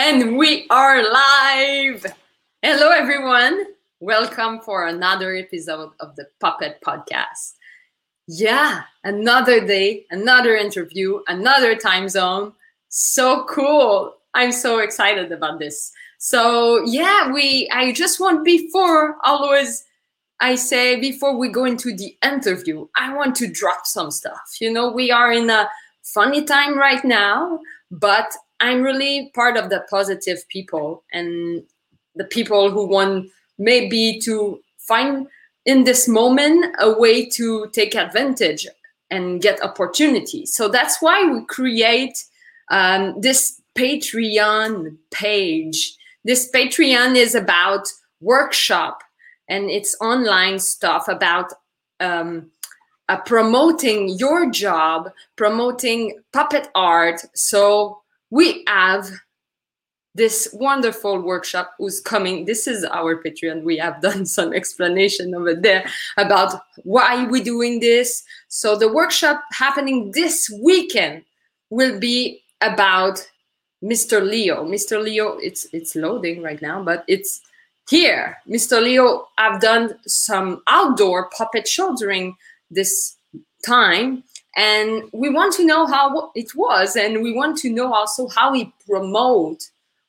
And we are live. Hello, everyone. Welcome for another episode of the Puppet Podcast. Yeah, another day, another interview, another time zone. So cool. I'm so excited about this. So, yeah, we I just want before always I say before we go into the interview, I want to drop some stuff. You know, we are in a funny time right now, but I'm really part of the positive people and the people who want maybe to find in this moment a way to take advantage and get opportunities. So that's why we create um, this Patreon page. This Patreon is about workshop and it's online stuff about um, uh, promoting your job, promoting puppet art. So we have this wonderful workshop who's coming. This is our Patreon. We have done some explanation over there about why we're doing this. So the workshop happening this weekend will be about Mr. Leo. Mr. Leo, it's it's loading right now, but it's here. Mr. Leo, I've done some outdoor puppet show during this time and we want to know how it was and we want to know also how he promote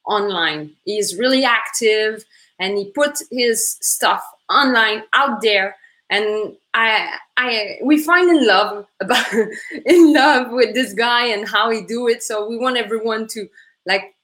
online. He's really active and he put his stuff online out there. And i i we find in love about in love with this guy and how he do it. So we want everyone to like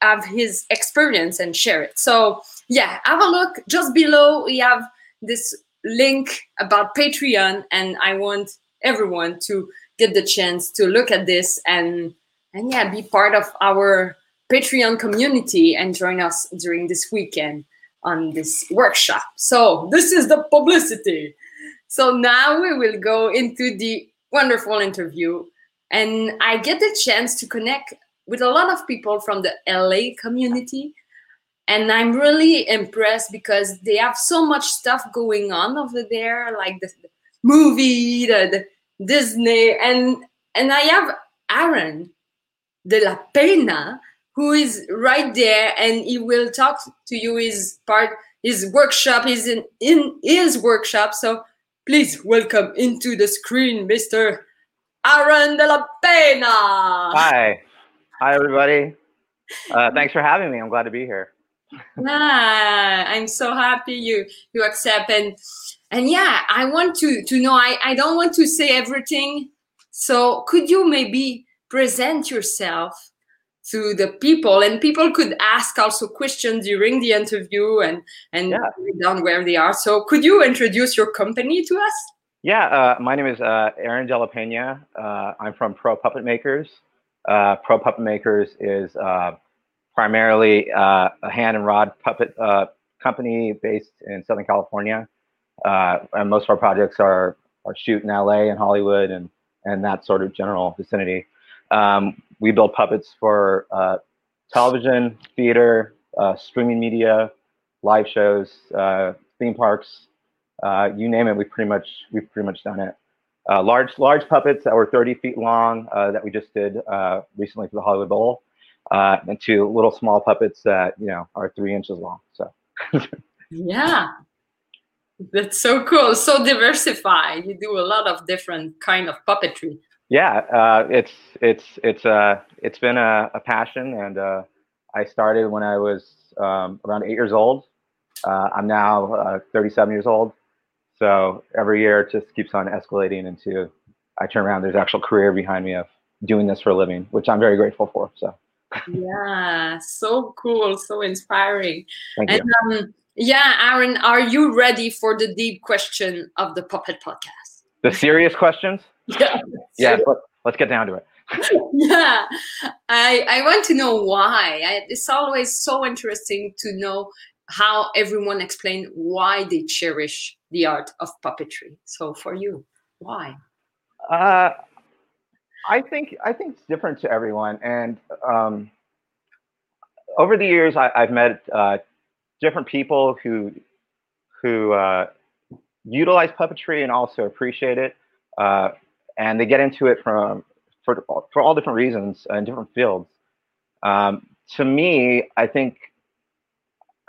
have his experience and share it. So yeah have a look. Just below we have this link about patreon and i want everyone to get the chance to look at this and and yeah be part of our patreon community and join us during this weekend on this workshop. So this is the publicity. So now we will go into the wonderful interview. And i get the chance to connect with a lot of people from the la community. And i'm really impressed because they have so much stuff going on over there like the, movie the, the Disney, and and I have Aaron de la Pena who is right there, and he will talk to you. His part, his workshop is in in his workshop. So please welcome into the screen, Mister Aaron de la Pena. Hi, hi everybody. Uh, thanks for having me. I'm glad to be here. ah, I'm so happy you you accept and and yeah i want to to know i i don't want to say everything. So could you maybe present yourself to the people? And people could ask also questions during the interview and and yeah. down where they are. So could you introduce your company to us? Yeah uh, my name is uh, aaron de la pena. Uh, i'm from pro puppet makers. Uh, pro puppet makers is uh, primarily uh, a hand and rod puppet company based in southern california uh, and most of our projects are are shoot in LA and Hollywood and and that sort of general vicinity. Um, we build puppets for uh, television, theater, uh, streaming media, live shows, uh, theme parks, uh, you name it. We pretty much we've pretty much done it. Uh, large large puppets that were 30 feet long that we just did recently for the Hollywood Bowl, and to little small puppets that you know are three inches long. So. yeah that's so cool. So diversified. You do a lot of different kind of puppetry. Yeah, uh, it's it's it's uh it's been a, a passion, and uh, I started when I was um, around eight years old. Uh, I'm now uh, 37 years old, so every year it just keeps on escalating into. I turn around, there's actual career behind me of doing this for a living, which I'm very grateful for. So. yeah, so cool, so inspiring. Thank and, you. Um, yeah, Aaron, are you ready for the deep question of the Puppet Podcast? The serious questions? Yeah. Yeah, let's get down to it. yeah, I I want to know why. I, it's always so interesting to know how everyone explain why they cherish the art of puppetry. So for you, why? Uh, I think I think it's different to everyone, and um, over the years, I, have met uh, different people who who uh, utilize puppetry and also appreciate it, uh, and they get into it from for for all different reasons in different fields. Um, to me, I think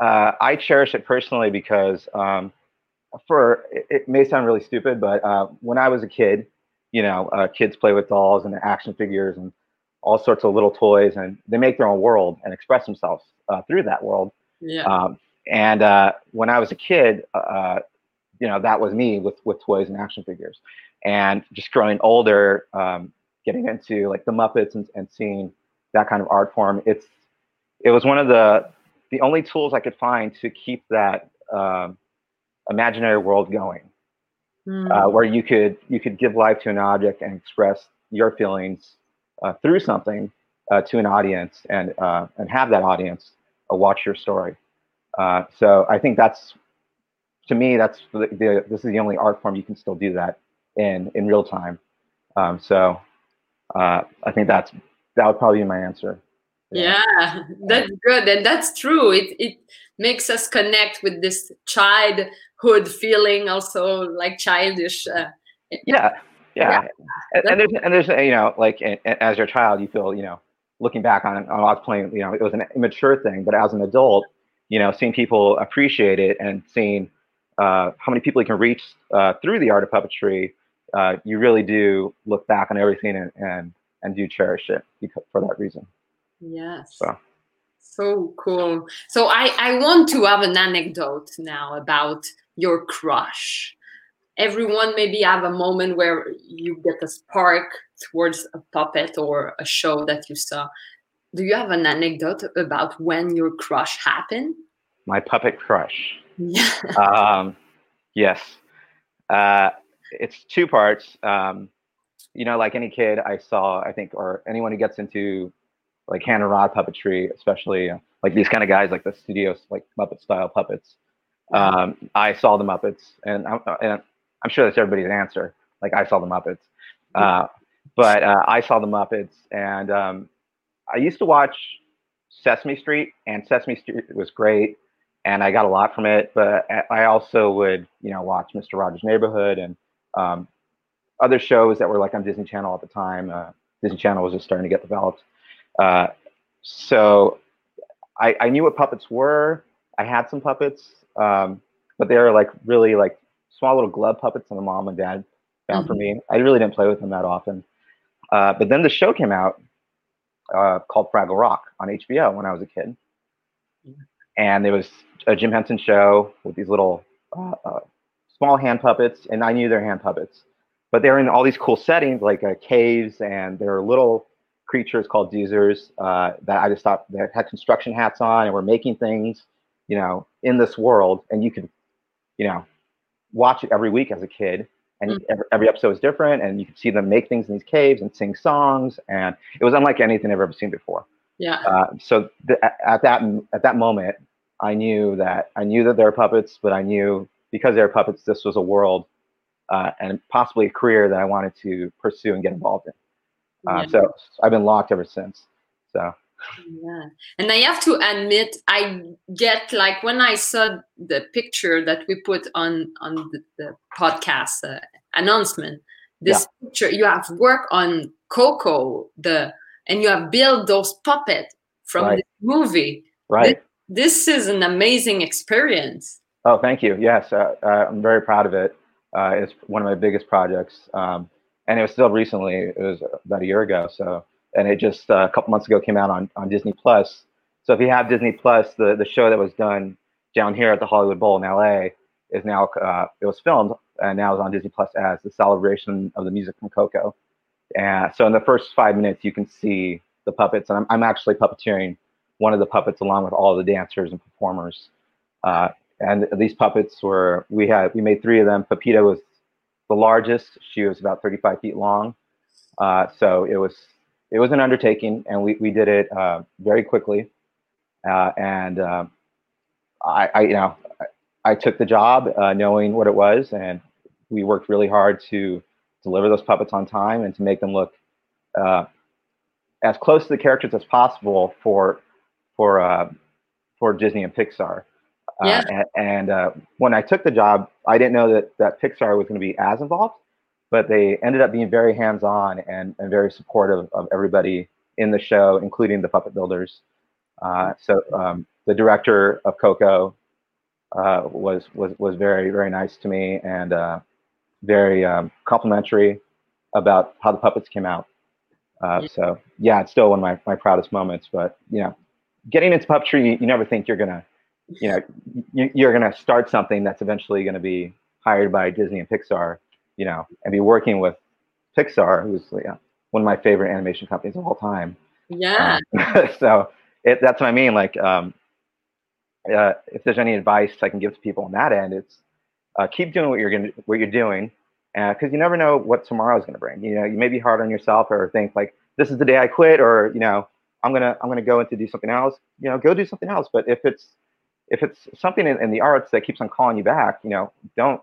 uh, I cherish it personally because um, for it, it, may sound really stupid, but uh, when I was a kid, you know, uh, kids play with dolls and action figures and all sorts of little toys, and they make their own world and express themselves uh, through that world. Yeah. Um, and uh, when I was a kid, uh, you know, that was me with with toys and action figures. And just growing older, um, getting into like the Muppets and, and seeing that kind of art form, it's it was one of the the only tools I could find to keep that um, imaginary world going, mm. uh, where you could you could give life to an object and express your feelings uh, through something uh, to an audience and uh, and have that audience uh, watch your story. Uh, so I think that's to me that's the, the, this is the only art form you can still do that in in real time. Um, so I think that's that would probably be my answer. Yeah, that's good, and that's true. It it makes us connect with this childhood feeling, also like childish. Uh, yeah, yeah, yeah. And, and, there's and there's you know like as your child, you feel you know looking back on on I was playing, you know, it was an immature thing, but as an adult, you know, seeing people appreciate it and seeing uh, how many people you can reach uh, through the art of puppetry, uh, you really do look back on everything and and, and do cherish it because, for that reason. Yes. So. So cool. So I, I want to have an anecdote now about your crush. Everyone maybe have a moment where you get a spark towards a puppet or a show that you saw. Do you have an anecdote about when your crush happened? My puppet crush. Yeah. um, yes. Uh, it's two parts. Um, you know, like any kid I saw, I think, or anyone who gets into like hand and rod puppetry, especially uh, like these kind of guys, like the studios, like Muppet style puppets. Um, I saw the Muppets, and I'm, and I'm sure that's everybody's answer. Like I saw the Muppets, uh, but uh, I saw the Muppets, and um, I used to watch Sesame Street, and Sesame Street was great, and I got a lot from it. But I also would, you know, watch Mr. Rogers' Neighborhood and um, other shows that were like on Disney Channel at the time. Uh, Disney Channel was just starting to get developed. Uh, so I, I, knew what puppets were. I had some puppets, um, but they were like really like small little glove puppets that my mom and dad found mm-hmm. for me. I really didn't play with them that often. Uh, but then the show came out uh, called Fraggle Rock on HBO when I was a kid. And it was a Jim Henson show with these little uh, uh, small hand puppets, and I knew they're hand puppets. But they were in all these cool settings like uh, caves, and there were little creatures called Doozers uh, that I just thought that had construction hats on and were making things, you know, in this world. And you could, you know, watch it every week as a kid. And mm-hmm. every, every, episode was different. And you could see them make things in these caves and sing songs. And it was unlike anything I've ever seen before. Yeah. Uh, so th- at that at that moment, I knew that I knew that they were puppets, but I knew because they were puppets, this was a world uh, and possibly a career that I wanted to pursue and get involved in. Uh, yeah. So I've been locked ever since. So. Yeah, and I have to admit, I get like when I saw the picture that we put on on the, the podcast uh, announcement. This yeah. picture, you have worked on Coco, the and you have built those puppet from right. the movie. Right. This, this, is an amazing experience. Oh, thank you. Yes, uh, uh I'm very proud of it. Uh, it's one of my biggest projects. Um, and it was still recently. It was about a year ago. So, and it just uh, a couple months ago came out on on Disney Plus. So if you have Disney Plus, the the show that was done down here at the Hollywood Bowl in LA is now uh, it was filmed and now is on Disney Plus as the celebration of the music from Coco. And so in the first five minutes, you can see the puppets, and I'm, I'm actually puppeteering one of the puppets along with all the dancers and performers. Uh, and these puppets were we had we made three of them. Pepita was the largest. She was about 35 feet long. Uh, so it was it was an undertaking, and we, we did it uh, very quickly. Uh, and um, I, I, you know I, I took the job uh, knowing what it was, and we worked really hard to deliver those puppets on time and to make them look uh, as close to the characters as possible for for uh, for Disney and Pixar. Uh, yeah. and, and uh, when I took the job, I didn't know that, that Pixar was going to be as involved, but they ended up being very hands on and, and very supportive of everybody in the show, including the puppet builders. Uh, so um, the director of Coco uh, was was was very very nice to me and uh, very um, complimentary about how the puppets came out. Uh. So yeah, it's still one of my, my proudest moments. But you know, getting into puppetry, you, you never think you're gonna, you know, you, you're gonna start something that's eventually gonna be hired by Disney and Pixar, you know, and be working with Pixar, who's yeah, one of my favorite animation companies of all time. Yeah. Um, so it, that's what I mean. Like, um, uh, if there's any advice I can give to people on that end, it's uh, keep doing what you're going what you're doing, because uh, you never know what tomorrow is going to bring. You know, you may be hard on yourself or think like this is the day I quit, or you know, I'm gonna I'm gonna go into do something else. You know, go do something else. But if it's if it's something in, in the arts that keeps on calling you back, you know, don't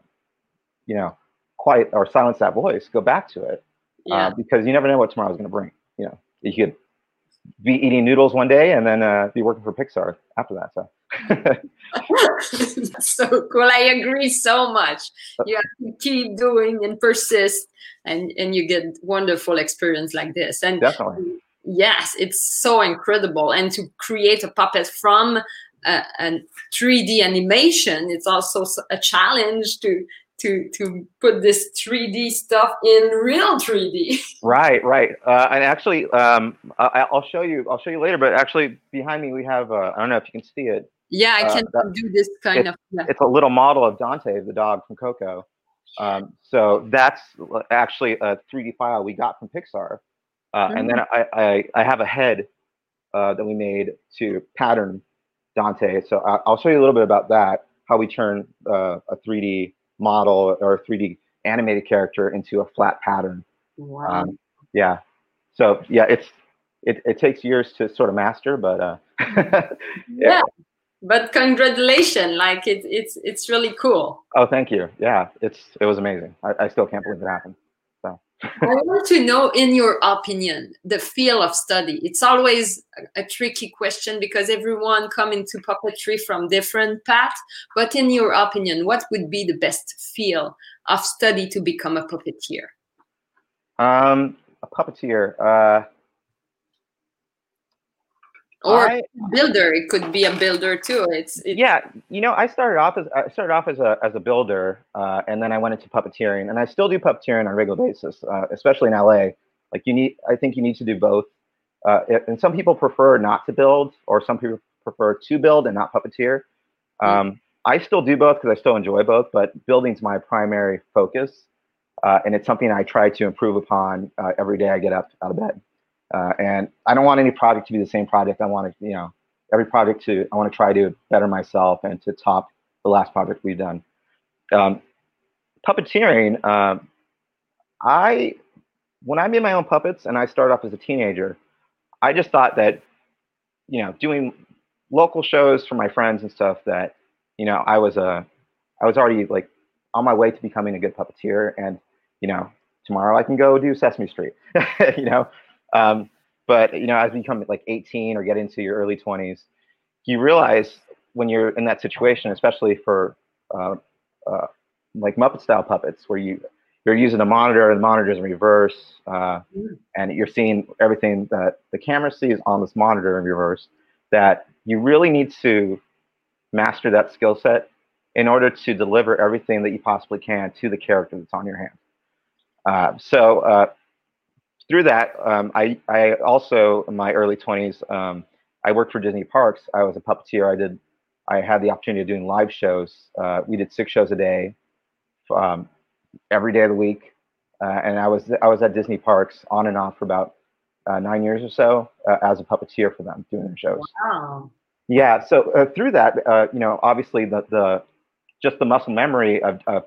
you know quiet or silence that voice. Go back to it uh, because you never know what tomorrow is going to bring. You know, you could be eating noodles one day and then uh, be working for Pixar after that. So. so cool. I agree so much. You have to keep doing and persist, and and you get wonderful experience like this. And definitely, yes, it's so incredible. And to create a puppet from a, a 3D animation, it's also a challenge to to to put this 3D stuff in real 3D. right, right. Uh, and actually, um, I, will show you. I'll show you later. But actually, behind me we have. Uh, I don't know if you can see it. Yeah, I uh, can uh, do this kind of. Yeah. It's a little model of Dante, the dog from Coco. Um, so that's actually a 3D file we got from Pixar. Mm-hmm. And then mm. I, I, I have a head uh, that we made to pattern Dante. So I, will show you a little bit about that, how we turn uh, a 3D model or a 3D animated character into a flat pattern. Wow. Um, yeah. So yeah, it's it, it takes years to sort of master, but uh, yeah. yeah. But congratulations! Like it's it's it's really cool. Oh, thank you. Yeah, it's it was amazing. I, I still can't believe it happened. I want to know, in your opinion, the field of study. It's always a, tricky question because everyone come into puppetry from different paths. But in your opinion, what would be the best field of study to become a puppeteer? Um, a puppeteer. Uh, or I, builder it could be a builder too it's, it's, yeah you know i started off as i started off as a, as a builder uh, and then i went into puppeteering and i still do puppeteering on a regular basis uh, especially in la like you need i think you need to do both uh, and some people prefer not to build or some people prefer to build and not puppeteer mm. um, mm-hmm. i still do both because i still enjoy both but building's my primary focus uh, and it's something i try to improve upon uh, every day i get up out of bed uh, and I don't want any project to be the same project. I want to, you know, every project to, I want to try to better myself and to top the last project we've done. Um, puppeteering, um, I, when I made my own puppets and I started off as a teenager, I just thought that, you know, doing local shows for my friends and stuff that, you know, I was a, I was already like on my way to becoming a good puppeteer and, you know, tomorrow I can go do Sesame Street, you know, um, but you know, as you become like 18 or get into your early 20s, you realize when you're in that situation, especially for uh, uh, like Muppet style puppets, where you you're using a monitor and the monitor is in reverse, uh, mm. and you're seeing everything that the camera sees on this monitor in reverse. That you really need to master that skill set in order to deliver everything that you possibly can to the character that's on your hand. Uh, so uh, through that, um, I, I also in my early 20s, um, I worked for Disney Parks. I was a puppeteer. I did, I had the opportunity of doing live shows. Uh, we did six shows a day, um, every day of the week, uh, and I was I was at Disney Parks on and off for about uh, nine years or so uh, as a puppeteer for them doing their shows. Wow. Yeah. So uh, through that, uh, you know, obviously the the just the muscle memory of, of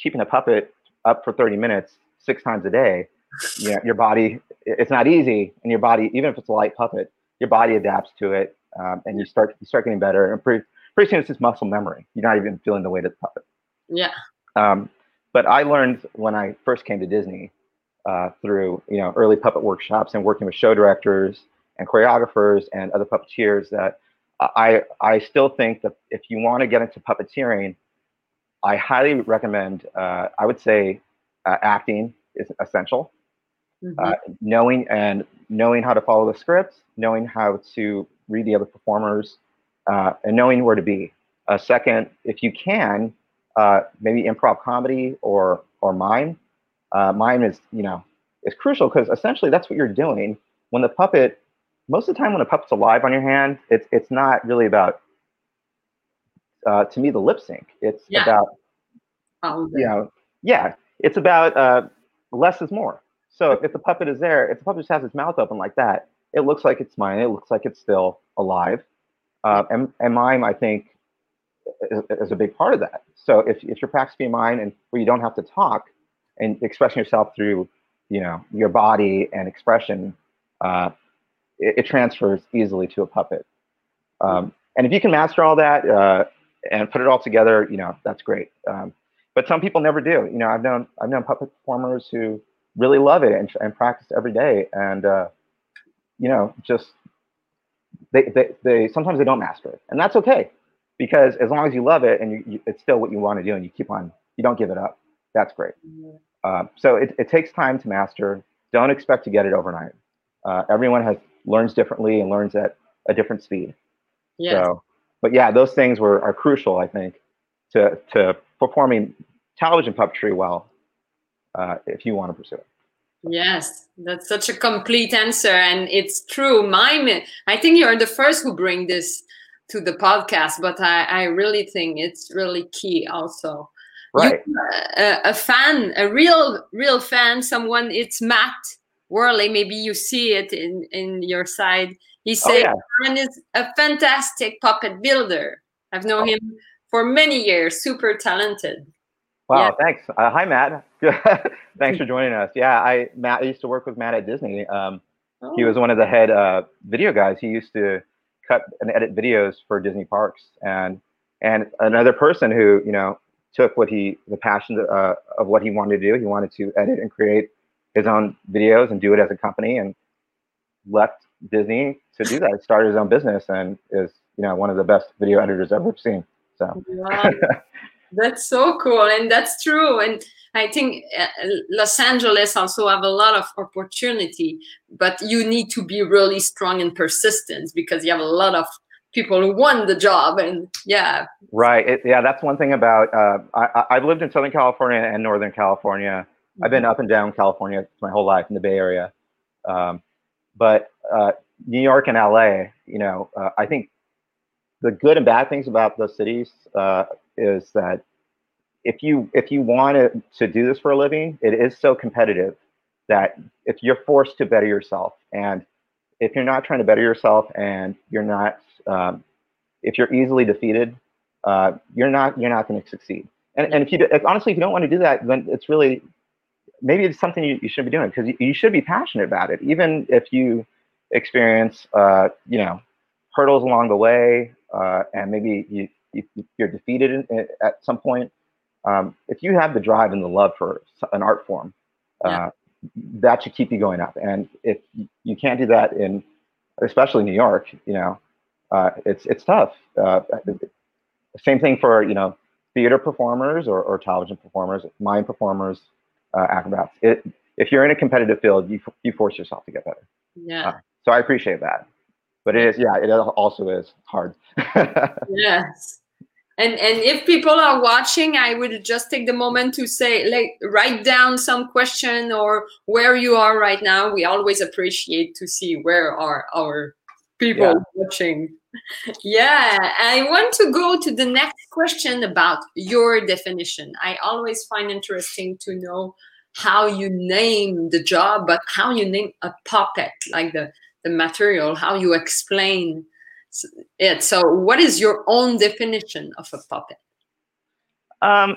keeping a puppet up for 30 minutes six times a day you know, your body, it's not easy, and your body, even if it's a light puppet, your body adapts to it, um, and you start you start getting better. And pretty pretty soon it's just muscle memory. You're not even feeling the weight of the puppet. Yeah. Um, but I learned when I first came to Disney uh, through you know early puppet workshops and working with show directors and choreographers and other puppeteers that I I still think that if you want to get into puppeteering, I highly recommend. Uh, I would say uh, acting is essential. Mm-hmm. Uh, knowing and knowing how to follow the scripts, knowing how to read the other performers, uh, and knowing where to be. Uh, second, if you can, uh, maybe improv comedy or or mime. Uh, mime is you know is crucial because essentially that's what you're doing when the puppet. Most of the time, when a puppet's alive on your hand, it's it's not really about. Uh, to me, the lip sync. It's Yeah. about you know, yeah, it's about uh, less is more. So if the puppet is there, if the puppet just has its mouth open like that, it looks like it's mine. It looks like it's still alive. Uh, and, and mime, I think, is, is a big part of that. So if, if you're practicing mime and where you don't have to talk and expressing yourself through, you know, your body and expression, uh, it, it transfers easily to a puppet. Um, and if you can master all that uh, and put it all together, you know, that's great. Um, but some people never do. You know, I've known I've known puppet performers who really love it and, and practice every day, and uh, you know, just they, they they sometimes they don't master it, and that's okay because as long as you love it and you, you, it's still what you want to do, and you keep on, you don't give it up. That's great. Uh, so it, it takes time to master. Don't expect to get it overnight. Uh, everyone has learns differently and learns at a different speed. Yes. So, but yeah, those things were are crucial, I think, to to performing television puppetry well, uh, if you want to pursue it. Yes, that's such a complete answer, and it's true. Mime, I think you're the first who bring this to the podcast, but I, I really think it's really key. Also, Right. uh, a fan, a real, real fan, someone. It's Matt Worley. Maybe you see it in in your side. He Oh said, yeah. "Aaron is a fantastic puppet builder. I've known Oh. him for many years. Super talented." Wow. Thanks. Uh, hi, Matt. thanks for joining us. Yeah, I Matt. I used to work with Matt at Disney. Um, he Oh, was one of the head uh, video guys. He used to cut and edit videos for Disney parks, and and another person who you know took what he the passion uh, of what he wanted to do. He wanted to edit and create his own videos and do it as a company, and left Disney to do that. Started his own business and is you know one of the best video editors I've ever seen. So Wow. that's so cool, and that's true. And I think uh, Los Angeles also have a lot of opportunity, but you need to be really strong and persistent because you have a lot of people who want the job. And yeah, Right. It, yeah, that's one thing about. Uh, I, I've lived in Southern California and Northern California. I've been up and down California my whole life in the Bay Area, um, but uh, New York and LA. You know, uh, I think the good and bad things about those cities uh, is that if you if you want to, do this for a living, it is so competitive that if you're forced to better yourself, and if you're not trying to better yourself, and you're not, um, if you're easily defeated, uh, you're not you're not going to succeed. And, and if you honestly, if you don't want to do that, then it's really maybe it's something you, you should be doing because you, you should be passionate about it, even if you experience uh, you know hurdles along the way, uh, and maybe you, you you're defeated in, at some point. Um, if you have the drive and the love for an art form, uh, Yeah. that should keep you going up. And if you- can't do that in, especially New York, you know, uh, it's it's tough. Uh, same thing for you know theater performers or, or television performers, mime performers, uh, acrobats. It, if you're in a competitive field, you you force yourself to get better. yeah, So I appreciate that. But it is, yeah, it also is hard. yes. And and if people are watching, I would just take the moment to say, like, write down some question or where you are right now. We always appreciate to see where are our people Yeah. watching. Yeah, I want to go to the next question about your definition. I always find interesting to know how you name the job, but how you name a puppet, like the the material, how you explain it. So, what is your own definition of a puppet? Um,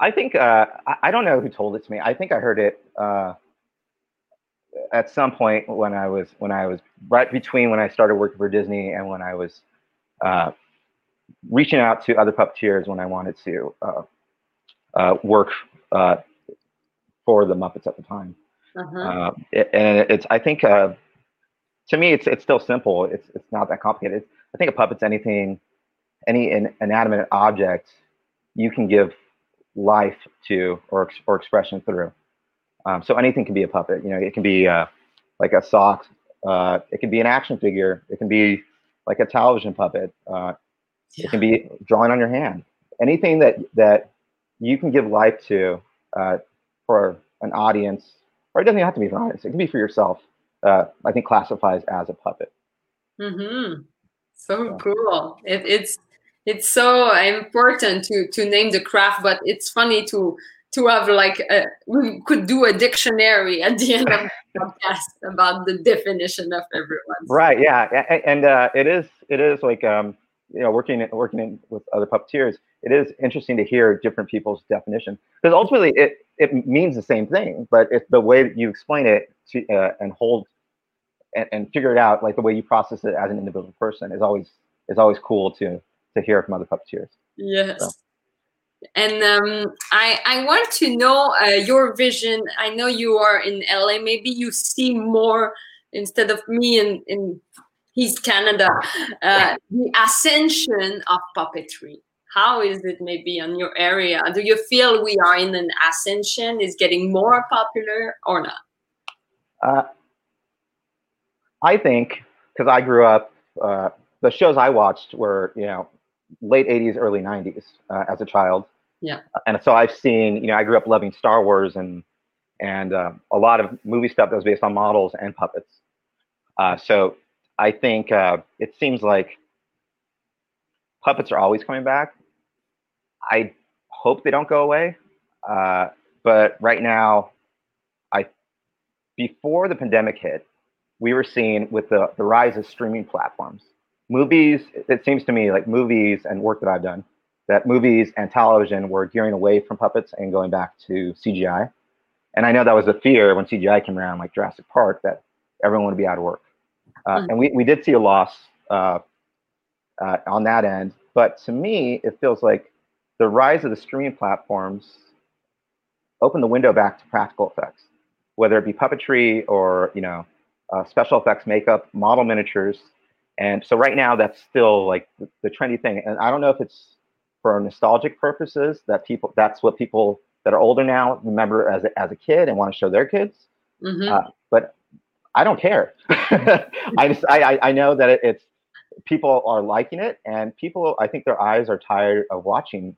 I think uh, I, don't know who told it to me. I think I heard it uh, at some point when I was when I was right between when I started working for Disney and when I was uh, reaching out to other puppeteers when I wanted to uh, uh, work uh, for the Muppets at the time. Uh-huh. Uh, and it's I think uh, to me it's it's still simple. It's it's not that complicated. I think a puppet's anything, any in, inanimate object you can give life to or or expression through. Um, so anything can be a puppet. You know, it can be uh, like a sock Uh, it can be an action figure. It can be like a television puppet. Uh, yeah. It can be drawing on your hand. Anything that that you can give life to uh, for an audience, or it doesn't have to be for an audience. It can be for yourself. Uh, I think classifies as a puppet. Mm-hmm. So cool. It, it's it's so important to to name the craft, but it's funny to to have like a, we could do a dictionary at the end of the podcast about the definition of everyone. Right. Yeah. And, and uh, it is it is like um, you know working working in, with other puppeteers. It is interesting to hear different people's definition because ultimately it it means the same thing, but it's the way that you explain it to, uh, and hold and, and figure it out, like the way you process it as an individual person, is always is always cool to to hear from other puppeteers. Yes. So. And um, I, I want to know uh, your vision. I know you are in LA. Maybe you see more instead of me in, in East Canada, uh, the ascension of puppetry. How is it maybe on your area? Do you feel we are in an ascension? Is getting more popular or not? Uh, I think because I grew up, uh, the shows I watched were you know late 80s, early 90s uh, as a child. Yeah. And so I've seen, you know, I grew up loving Star Wars and and uh, a lot of movie stuff that was based on models and puppets. Uh, so I think uh, it seems like puppets are always coming back. I hope they don't go away. Uh, but right now, I before the pandemic hit, we were seeing with the, the rise of streaming platforms movies, it seems to me like movies and work that I've done, that movies and television were gearing away from puppets and going back to CGI. And I know that was a fear when CGI came around, like Jurassic Park, that everyone would be out of work. Uh, mm-hmm. And we, we did see a loss uh, uh, on that end. But to me, it feels like the rise of the streaming platforms opened the window back to practical effects, whether it be puppetry or you know uh, special effects, makeup, model miniatures. And so right now, that's still like the, the, trendy thing. And I don't know if it's for nostalgic purposes that people that's what people that are older now remember as a, as a kid and want to show their kids. Mm-hmm. Uh, but I don't care. I just I, I know that it, it's people are liking it, and people I think their eyes are tired of watching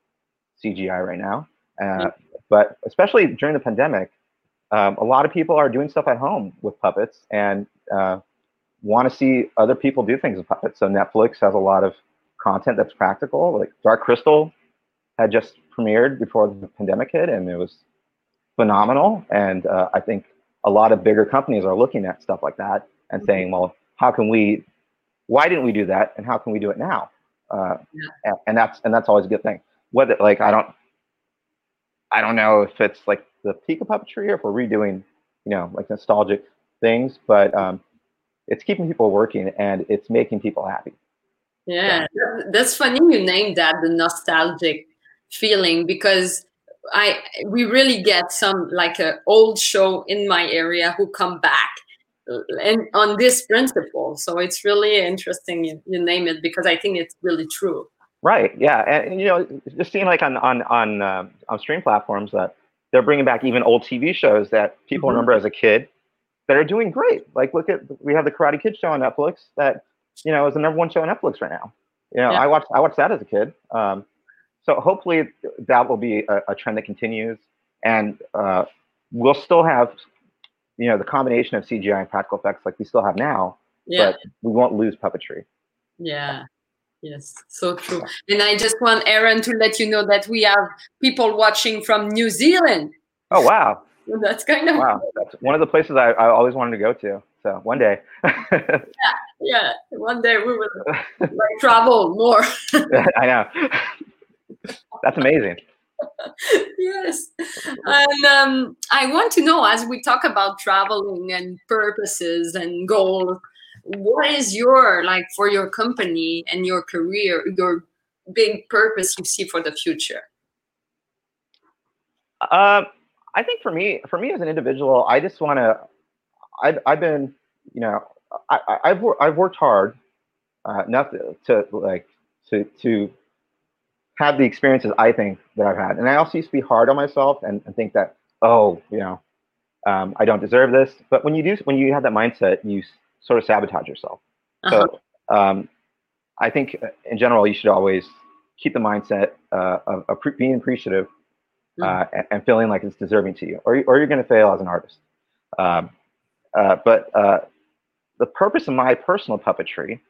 CGI right now. Uh, mm-hmm. But especially during the pandemic, um, a lot of people are doing stuff at home with puppets and uh, want to see other people do things with puppets. So Netflix has a lot of content that's practical. Like Dark Crystal had just premiered before the pandemic hit, and it was phenomenal. And uh, I think a lot of bigger companies are looking at stuff like that and mm-hmm. saying, well, how can we? Why didn't we do that? And how can we do it now? Uh, yeah. and that's and that's always a good thing. Whether like I don't, I don't know if it's like the peak of puppetry or if we're redoing, you know, like nostalgic things, but um, it's keeping people working and it's making people happy. Yeah, that's funny you named that the nostalgic feeling because I we really get some like a old show in my area who come back and on this principle. So it's really interesting you, you name it because I think it's really true. Right. Yeah, and you know, just seeing like on on on uh, on stream platforms that they're bringing back even old TV shows that people mm-hmm. remember as a kid that are doing great. Like look at we have the Karate Kid show on Netflix that you know is the number one show on Netflix right now. You know, yeah. I watched I watched that as a kid. Um, so hopefully that will be a, a trend that continues, and uh, we'll still have you know the combination of CGI and practical effects like we still have now. Yeah. But we won't lose puppetry. Yeah. Yes, so true. And I just want Aaron to let you know that we have people watching from New Zealand. Oh wow! So that's kind of wow. That's one of the places I, I always wanted to go to. So one day. yeah, yeah. One day we will like, travel more. I know. That's amazing. yes, and um, I want to know as we talk about traveling and purposes and goals what is your like for your company and your career your big purpose you see for the future uh, i think for me for me as an individual i just want to I've, I've been you know I, i've i've worked hard uh, nothing to like to to have the experiences i think that i've had and i also used to be hard on myself and, and think that oh you know um, i don't deserve this but when you do when you have that mindset you sort of sabotage yourself. Uh-huh. So um, I think uh, in general, you should always keep the mindset uh, of, of being appreciative uh, mm-hmm. and, and, feeling like it's deserving to you, or, or you're going to fail as an artist. Um, uh, but uh, the purpose of my personal puppetry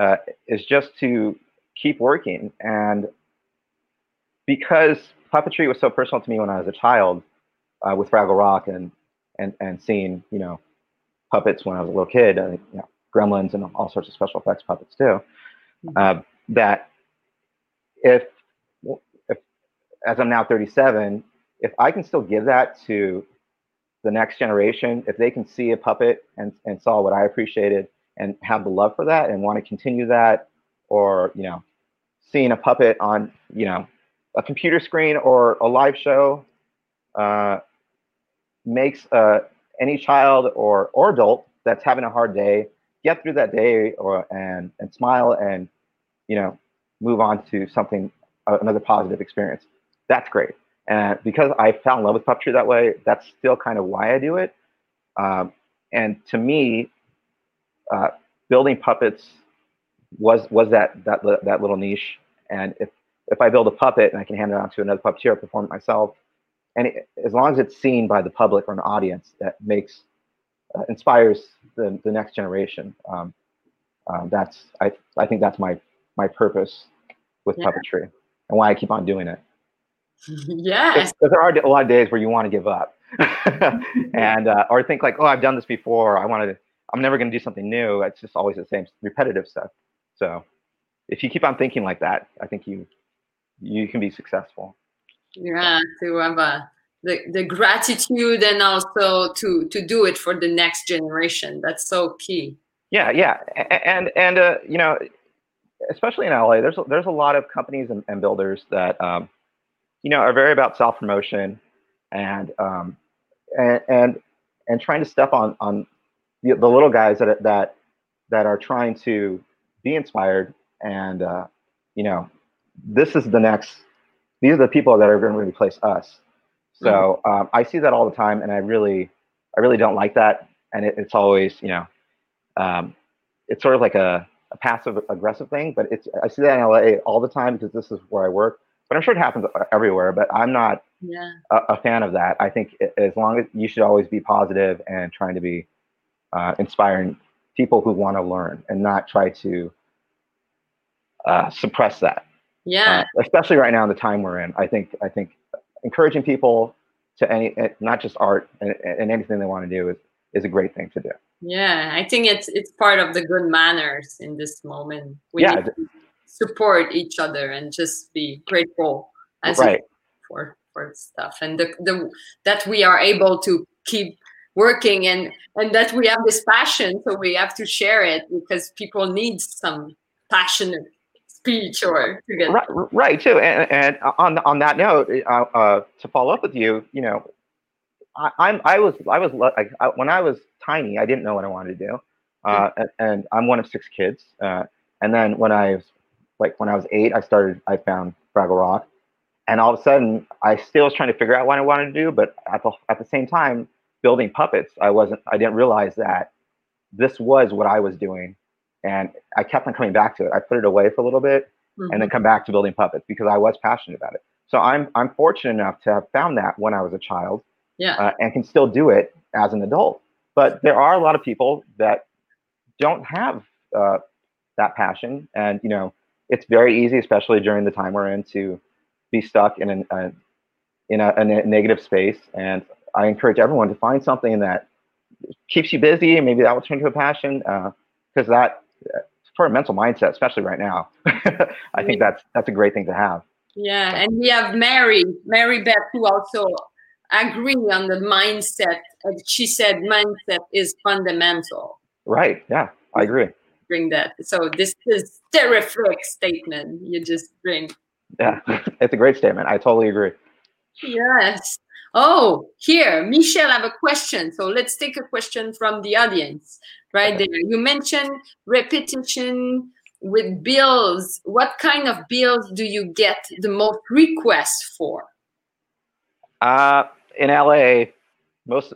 uh, is just to keep working. And because puppetry was so personal to me when I was a child uh, with Fraggle Rock and, and, and seeing, you know, puppets when I was a little kid, uh, you know, gremlins and all sorts of special effects puppets too, mm-hmm. uh, that if, if, as I'm now 37, if I can still give that to the next generation, if they can see a puppet and, and saw what I appreciated and have the love for that and want to continue that, or you know, seeing a puppet on you know a computer screen or a live show uh, makes uh, any child or or adult that's having a hard day get through that day or and and smile and you know move on to something another positive experience. That's great. And because I fell in love with puppetry that way, that's still kind of why I do it. Um, and to me, uh, building puppets was was that that that little niche. And if if I build a puppet and I can hand it on to another puppeteer, perform it myself, and it, as long as it's seen by the public or an audience that makes uh, inspires the, the next generation, um, um, that's I I think that's my my purpose with yeah. puppetry and why I keep on doing it. Yes. Because there are a lot of days where you want to give up and uh, or think like, oh, I've done this before. I want to. I'm never going to do something new. It's just always the same repetitive stuff. So if you keep on thinking like that, I think you you can be successful. Yeah, to have a the, the gratitude and also to to do it for the next generation. That's so key. Yeah, yeah, and and uh, you know, especially in LA, there's there's a lot of companies and, and builders that um, you know are very about self promotion and um, and and and trying to step on on the, the little guys that that that are trying to be inspired. And uh, you know this is the next these are the people that are going to replace us. So mm-hmm. um, i see that all the time and i really i really don't like that. And it, it's always you know um, it's sort of like a, a, passive aggressive thing but it's i see that in la all the time because this is where i work. But i'm sure it happens everywhere but i'm not yeah. a, a, fan of that. I think as long as you should always be positive and trying to be uh, inspiring people who want to learn and not try to uh, suppress that. Yeah. Uh, especially right now in the time we're in, I think I think encouraging people to any eh, not just art and, and anything they want to do is is a great thing to do. Yeah, I think it's it's part of the good manners in this moment. We yeah. support each other and just be grateful as right. for for stuff and the, the that we are able to keep working and and that we have this passion so we have to share it because people need some passionate speech or right, right too and, and on on that note uh, uh, to follow up with you you know I, am I was I was like I, when I was tiny I didn't know what I wanted to do uh, mm-hmm. and, and, I'm one of six kids uh, and then when I was like when I was eight I started I found Fraggle Rock and all of a sudden I still was trying to figure out what I wanted to do but at the at the same time building puppets I wasn't I didn't realize that this was what I was doing and I kept on coming back to it. I put it away for a little bit mm-hmm. and then mm-hmm. come back to building puppets because I was passionate about it. So I'm I'm fortunate enough to have found that when I was a child, yeah, uh, and can still do it as an adult. But there are a lot of people that don't have uh, that passion, and you know, it's very easy, especially during the time we're in, to be stuck in an, a in a, a negative space. And I encourage everyone to find something that keeps you busy, and maybe that will turn to a passion, because uh, that for a mental mindset, especially right now. I think that's that's a great thing to have. Yeah, and we have Mary, Mary Beth, who also agree on the mindset. She said mindset is fundamental. Right. Yeah, I agree. Bring that. So this is terrific statement you just bring. Yeah, it's a great statement. I totally agree. Yes. Oh, here, Michelle, I have a question. So let's take a question from the audience right there. You mentioned repetition with bills. What kind of bills do you get the most requests for? Uh, in LA, most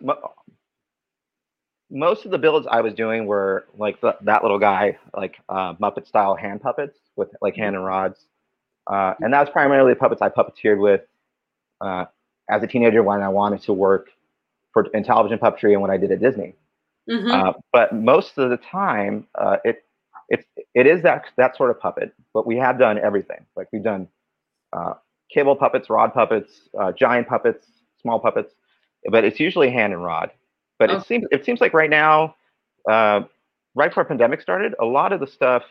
most of the builds I was doing were like the, that little guy, like uh, Muppet style hand puppets with like hand and rods, uh, and that was primarily the puppets I puppeteered with uh, as a teenager when I wanted to work for in television puppetry and when I did at Disney. Mhm. Uh, but most of the time, uh, it it it is that that sort of puppet. But we have done everything. Like we've done uh, cable puppets, rod puppets, uh, giant puppets, small puppets. But it's usually hand and rod. But Oh. it seems it seems like right now, uh, right before pandemic started, a lot of the stuff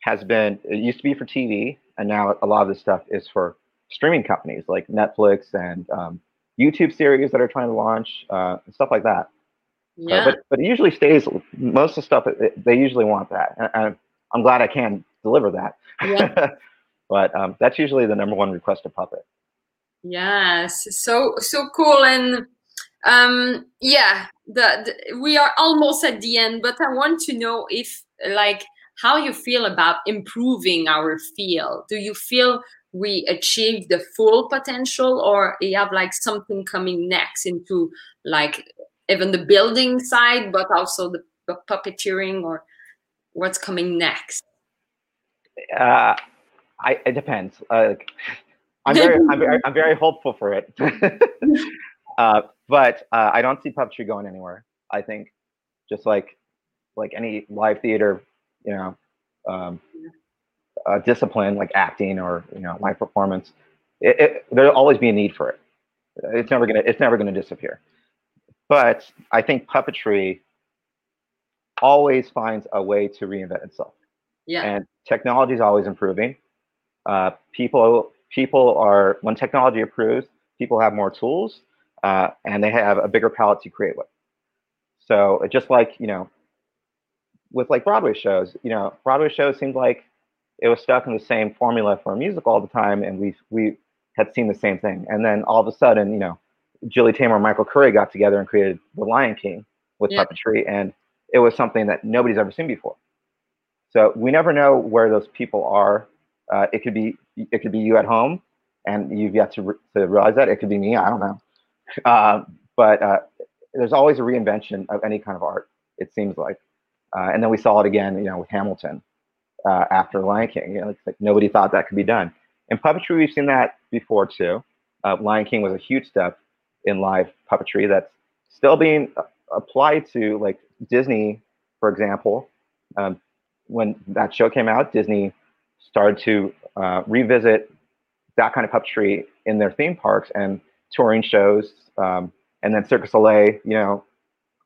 has been. It used to be for TV, and now a lot of the stuff is for streaming companies like Netflix and um, YouTube series that are trying to launch uh, stuff like that. Uh, yeah. but but it usually stays. Most of the stuff it- it- they usually want that, and, and I'm glad I can deliver that. Yeah. but um, that's usually the number one requested puppet. Yes, so so cool, and um, yeah, the, the we are almost at the end, but I want to know if like how you feel about improving our field. Do you feel we achieved the full potential, or you have like something coming next into like even the building side, but also the pu- puppeteering, or what's coming next? Uh, I, it depends. Uh, I'm very, I'm very, I'm very hopeful for it. uh, but uh, I don't see puppetry going anywhere. I think, just like, like any live theater, you know, um, uh, discipline like acting or you know live performance, it, it, there'll always be a need for it. It's never gonna, it's never gonna disappear. But I think puppetry always finds a way to reinvent itself Yeah, and technology is always improving. Uh, people people are when technology improves, people have more tools uh, and they have a bigger palette to create with. So just like you know, with like Broadway shows, you know, Broadway shows seemed like it was stuck in the same formula for a musical all the time, and we we had seen the same thing. And then all of a sudden, you know, Julie Taymor and Michael Curry got together and created The Lion King with Yeah. puppetry, and it was something that nobody's ever seen before. So we never know where those people are. Uh, it could be it could be you at home, and you've yet to, re- to realize that. It could be me. I don't know. Uh, but uh, there's always a reinvention of any kind of art. It seems like, uh, and then we saw it again, you know, with Hamilton uh, after Lion King. You know, like nobody thought that could be done. In puppetry, we've seen that before too. Uh, Lion King was a huge step in live puppetry that's still being uh, applied to like Disney, for example. Um, when that show came out, Disney started to uh, revisit that kind of puppetry in their theme parks and touring shows. Um, and then Cirque du Soleil, you know,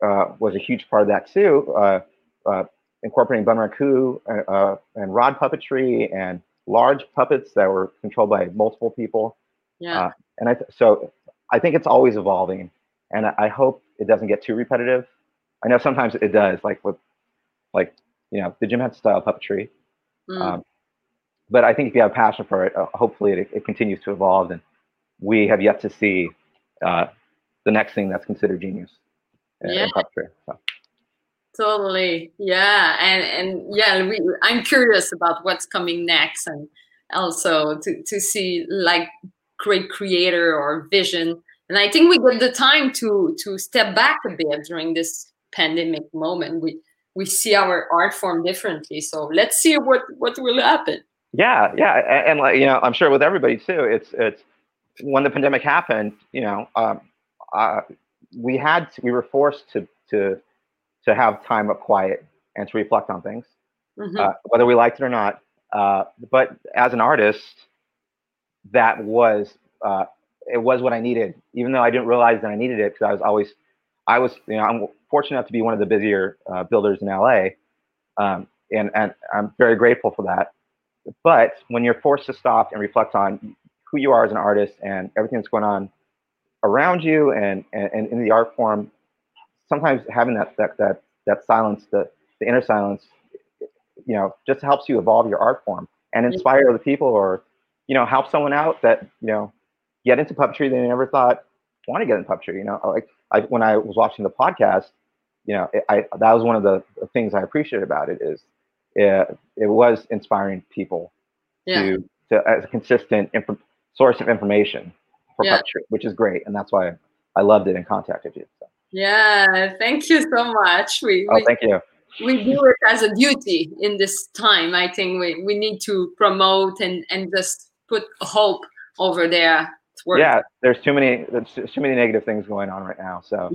uh, was a huge part of that too, uh, uh, incorporating Bunraku uh, uh, and rod puppetry and large puppets that were controlled by multiple people. yeah, Uh, and I th- so I think it's always evolving, and I, I hope it doesn't get too repetitive. I know sometimes it does, like with like you know the Jim Henson style puppetry. Mm. Um, but I think if you have a passion for it, uh, hopefully it, it continues to evolve, and we have yet to see uh, the next thing that's considered genius in, in puppetry. So. Totally. Yeah. And and yeah, we, I'm curious about what's coming next and also to, to see like great creator or vision. And I think we get the time to to step back a bit during this pandemic moment. We we see our art form differently. So let's see what what will happen. Yeah, yeah, and, and like you know, I'm sure with everybody too. It's it's when the pandemic happened, you know, um, uh, we had to, we were forced to to to have time of quiet and to reflect on things, Mhm. uh, whether we liked it or not. Uh, but as an artist, that was uh, it was what I needed, even though I didn't realize that I needed it because I was always I was you know I'm fortunate enough to be one of the busier uh, builders in LA, um, and and I'm very grateful for that. But when you're forced to stop and reflect on who you are as an artist and everything that's going on around you and, and, and in the art form, sometimes having that that that, that silence, the, the inner silence, you know, just helps you evolve your art form and mm-hmm. inspire other people or, you know, help someone out that, you know, get into puppetry they never thought want to get into puppetry. You know, like I, when I was watching the podcast, you know, it, I that was one of the things I appreciated about it is it, it was inspiring people Yeah. to, to as a consistent inf- source of information for Yeah. puppetry, which is great, and that's why I loved it and contacted you. So. Yeah, thank you so much. We, oh, we, thank you. We do it as a duty in this time. I think we, we need to promote and, and just put hope over there. Yeah, there's too many there's too many negative things going on right now. So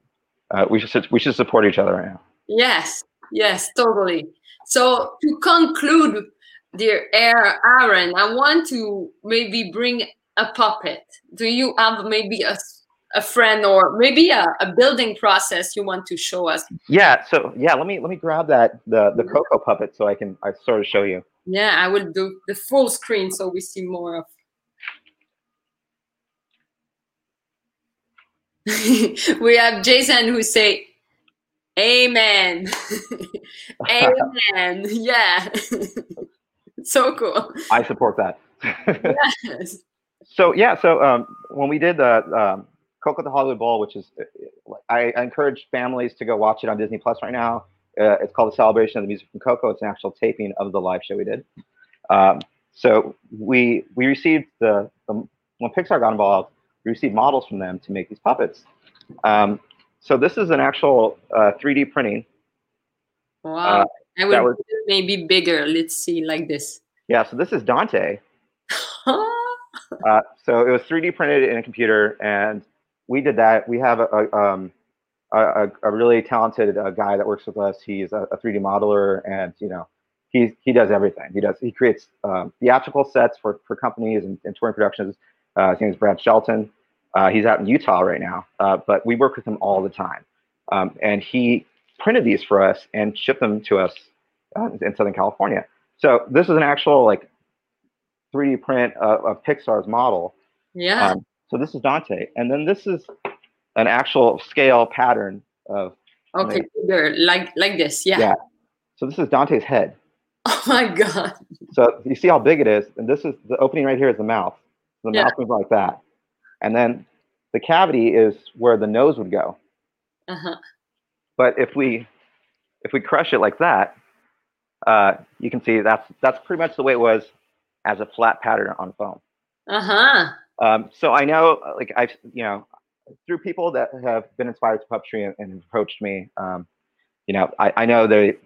uh, we should we should support each other right now. Yes, yes, totally. So to conclude, dear air, Aaron, I want to maybe bring a puppet. Do you have maybe a a friend or maybe a, a building process you want to show us? Yeah. So yeah, let me let me grab that the the cocoa puppet so I can I sort of show you. Yeah, I will do the full screen so we see more of. we have Jason who say, "Amen, Amen." Yeah, so cool. I support that. yes. So yeah, so um, when we did the um, Coco the Hollywood Bowl, which is I, I, encourage families to go watch it on Disney Plus right now. Uh, it's called the Celebration of the Music from Coco. It's an actual taping of the live show we did. Um, so we we received the, the, when Pixar got involved, we received models from them to make these puppets. Um, so this is an actual uh, 3D printing. Wow, uh, I would was, maybe bigger. Let's see, like this. Yeah, so this is Dante. Uh, so it was 3D printed in a computer, and we did that. We have a, a um, a, a, really talented uh, guy that works with us. He's a, a, 3D modeler, and you know, he he does everything. He does he creates um, theatrical sets for for companies and, and touring productions. Uh, his name is Brad Shelton. Uh, he's out in Utah right now, uh, but we work with him all the time. Um, and he printed these for us and shipped them to us uh, in Southern California. So this is an actual like 3D print of, of Pixar's model. Yeah. Um, so this is Dante, and then this is an actual scale pattern of. Okay, bigger, like like this, yeah. Yeah. So this is Dante's head. Oh my god. So you see how big it is, and this is the opening right here is the mouth. The yeah. mouth moves like that, and then the cavity is where the nose would go. Uh-huh. But if we if we crush it like that, uh, you can see that's that's pretty much the way it was as a flat pattern on foam. Uh huh. Um, so I know, like I've, you know, through people that have been inspired to puppetry and, and approached me, um, you know, I, I know they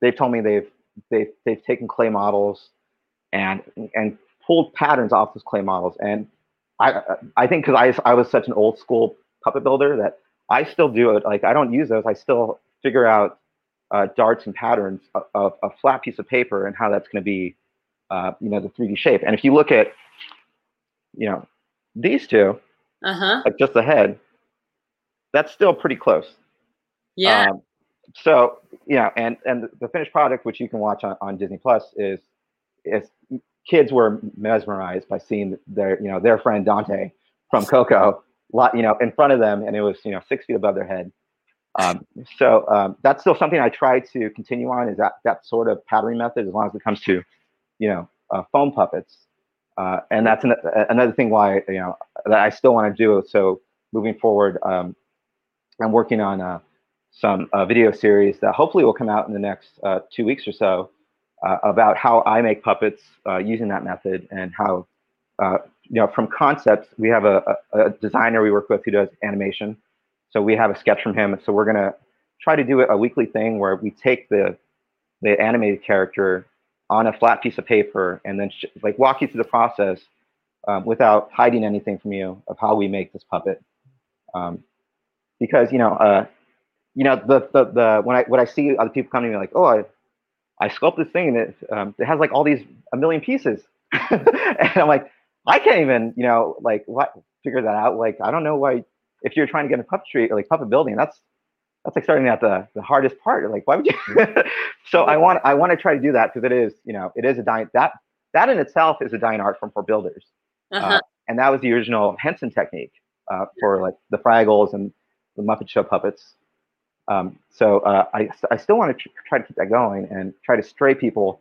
they've told me they've they've they've taken clay models and and pulled patterns off those clay models. And I I think because I I was such an old school puppet builder that I still do it. Like I don't use those. I still figure out uh, darts and patterns of, of, a flat piece of paper and how that's going to be, uh, you know, the 3D shape. And if you look at, you know, these two, uh-huh. like just the head, that's still pretty close. Yeah. Um, so you know, and and the finished product, which you can watch on, on Disney Plus, is is kids were mesmerized by seeing their you know their friend Dante from Coco, lot you know in front of them, and it was you know six feet above their head. Um, so um, that's still something I try to continue on is that that sort of patterning method as long as it comes to you know uh, foam puppets. Uh, and that's an, another thing why you know that I still want to do. So moving forward, um, I'm working on uh, some uh, video series that hopefully will come out in the next uh, two weeks or so uh, about how I make puppets uh, using that method and how you know from concepts we have a, a, a, designer we work with who does animation. So we have a sketch from him. So we're gonna try to do a weekly thing where we take the the animated character on a flat piece of paper and then sh- like walk you through the process um, without hiding anything from you of how we make this puppet. Um, because you know, uh, you know the, the the when I when I see other people coming to me like, oh, I I sculpt this thing and it um, it has like all these a million pieces, and I'm like, I can't even you know like what figure that out. Like I don't know why if you're trying to get a puppetry like puppet building, that's that's like starting at the, the hardest part. Like, why would you? so I want I want to try to do that because it is you know it is a dying that that in itself is a dying art form for builders, uh-huh. uh, and that was the original Henson technique uh, for like the Fraggles and the Muppet Show puppets. Um, so uh, I I still want to tr- try to keep that going and try to stray people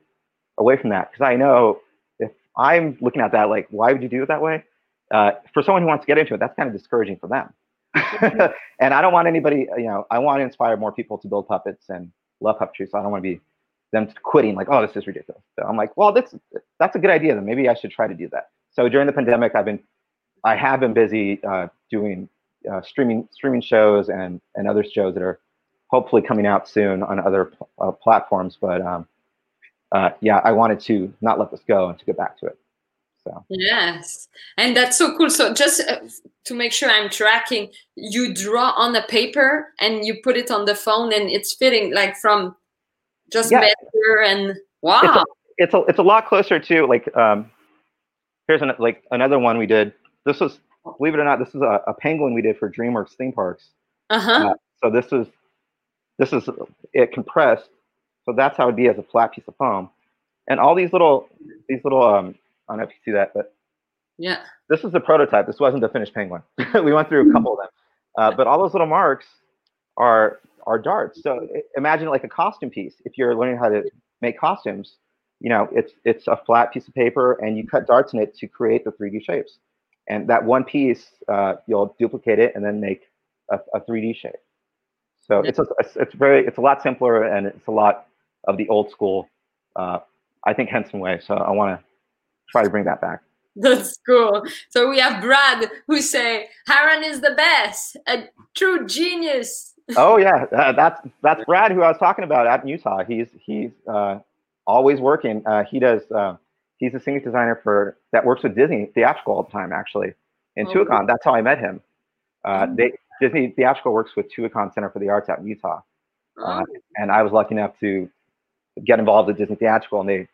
away from that because I know if I'm looking at that like why would you do it that way? Uh, for someone who wants to get into it, that's kind of discouraging for them. and I don't want anybody, you know, I want to inspire more people to build puppets and love puppetry. So I don't want to be them quitting like, oh, this is ridiculous. So I'm like, well, that's that's a good idea. Then maybe I should try to do that. So during the pandemic, I've been, I have been busy uh, doing uh, streaming streaming shows and and other shows that are hopefully coming out soon on other uh, platforms. But um, uh, yeah, I wanted to not let this go and to get back to it. So yes, and that's so cool. So just uh, to make sure I'm tracking, you draw on the paper and you put it on the phone, and it's fitting like from just Yeah. better and wow. it's a, it's a it's a lot closer to like um, here's an, like another one we did. This was believe it or not, this is a, a penguin we did for DreamWorks theme parks. Uh huh. Uh, so this is this is it compressed. So that's how it'd be as a flat piece of foam. And all these little these little um I don't know if you see that, but yeah. this is the prototype. This wasn't the finished penguin. we went through a couple of them, uh, but all those little marks are are darts. So imagine like a costume piece. If you're learning how to make costumes, you know it's it's a flat piece of paper, and you cut darts in it to create the 3D shapes. And that one piece, uh, you'll duplicate it and then make a, a 3D shape. So Yeah. it's a, it's very it's a lot simpler and it's a lot of the old school, uh, I think Henson way. So I want to try to bring that back. That's cool. So we have Brad who say Aaron is the best, a true genius. oh yeah, uh, that's that's Brad who I was talking about out in Utah. He's he's uh, always working. Uh, he does. Uh, he's a scenic designer for that works with Disney theatrical all the time. Actually, in Oh, Tuacahn, that's how I met him. Uh, Mhm. they Disney theatrical works with Tuacahn Center for the Arts out in Utah, uh, Oh, and I was lucky enough to get involved with Disney theatrical, and they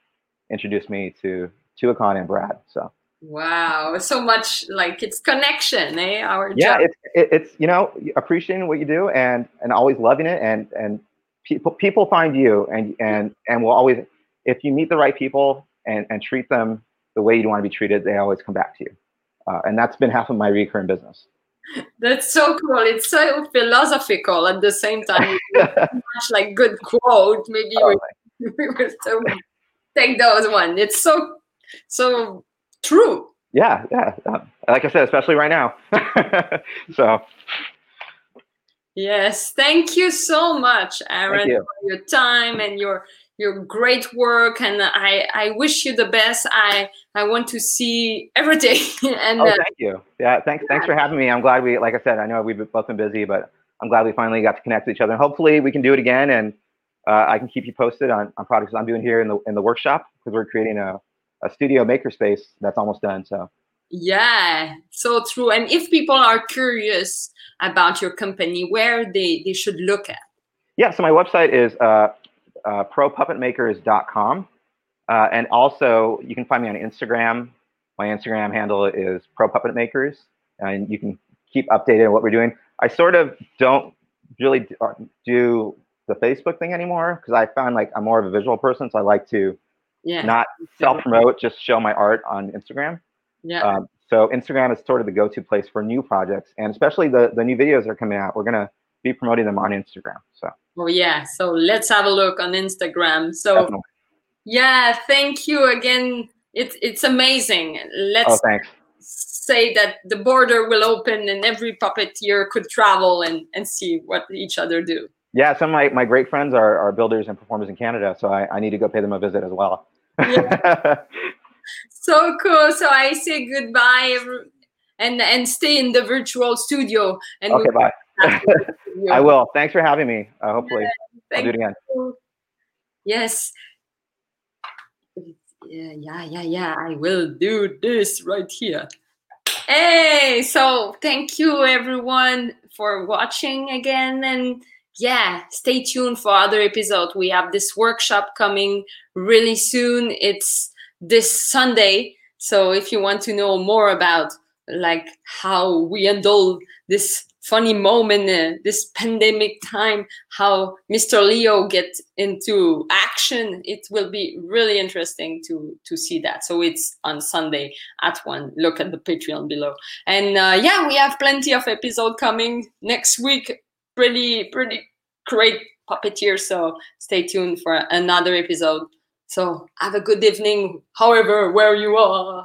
introduced me to Tuacahn and Brad. So wow, so much like it's connection, eh? Our yeah, job. it's it, it's you know appreciating what you do and and always loving it and and people people find you and and and will always if you meet the right people and and treat them the way you want to be treated, they always come back to you. Uh, and that's been half of my recurring business. That's so cool. It's so philosophical at the same time. much like good quote. Maybe Oh, we, we were so take those one. It's so so true. yeah, yeah. Like I said, especially right now. so Yes, thank you so much, Aaron, you. for your time and your your great work. And I I wish you the best. I I want to see every day. and oh, uh, thank you. Yeah, thanks thanks for having me. I'm glad we like I said, I know we've both been busy, but I'm glad we finally got to connect with each other. And hopefully we can do it again and uh, I can keep you posted on, on projects I'm doing here in the in the workshop because we're creating a, a studio makerspace that's almost done. So yeah, so true. And if people are curious about your company, where they they should look at. yeah, so my website is uh, uh, propuppetmakers.com. Uh, and also you can find me on Instagram. My Instagram handle is propuppetmakers and you can keep updated on what we're doing. I sort of don't really do, uh, the Facebook thing anymore because I found like I'm more of a visual person, so I like to Yeah. not self promote, just show my art on Instagram. yeah. Um, so Instagram is sort of the go-to place for new projects, and especially the the new videos that are coming out. We're gonna be promoting them on Instagram. So Oh yeah, so let's have a look on Instagram. So definitely. yeah, thank you again. It's it's amazing. Let's oh, thanks. say that the border will open and every puppeteer could travel and, and see what each other do. Yeah, some of my, my great friends are, are builders and performers in Canada, so I, I need to go pay them a visit as well. So cool. So I say goodbye and and stay in the virtual studio. And okay, bye. I will. Thanks for having me. Uh, hopefully, I'll do it again. you. Yes. Yeah, yeah, yeah, yeah. I will do this right here. Hey, so thank you everyone for watching again and yeah, stay tuned for other episodes. We have this workshop coming really soon. It's this Sunday. So if you want to know more about like how we handle this funny moment, uh, this pandemic time, how Mr. Leo get into action, it will be really interesting to to see that. So it's on Sunday at one. Look at the Patreon below. And uh, yeah, we have plenty of episode coming next week. Pretty pretty great puppeteer. So stay tuned for another episode. So have a good evening, however, where you are.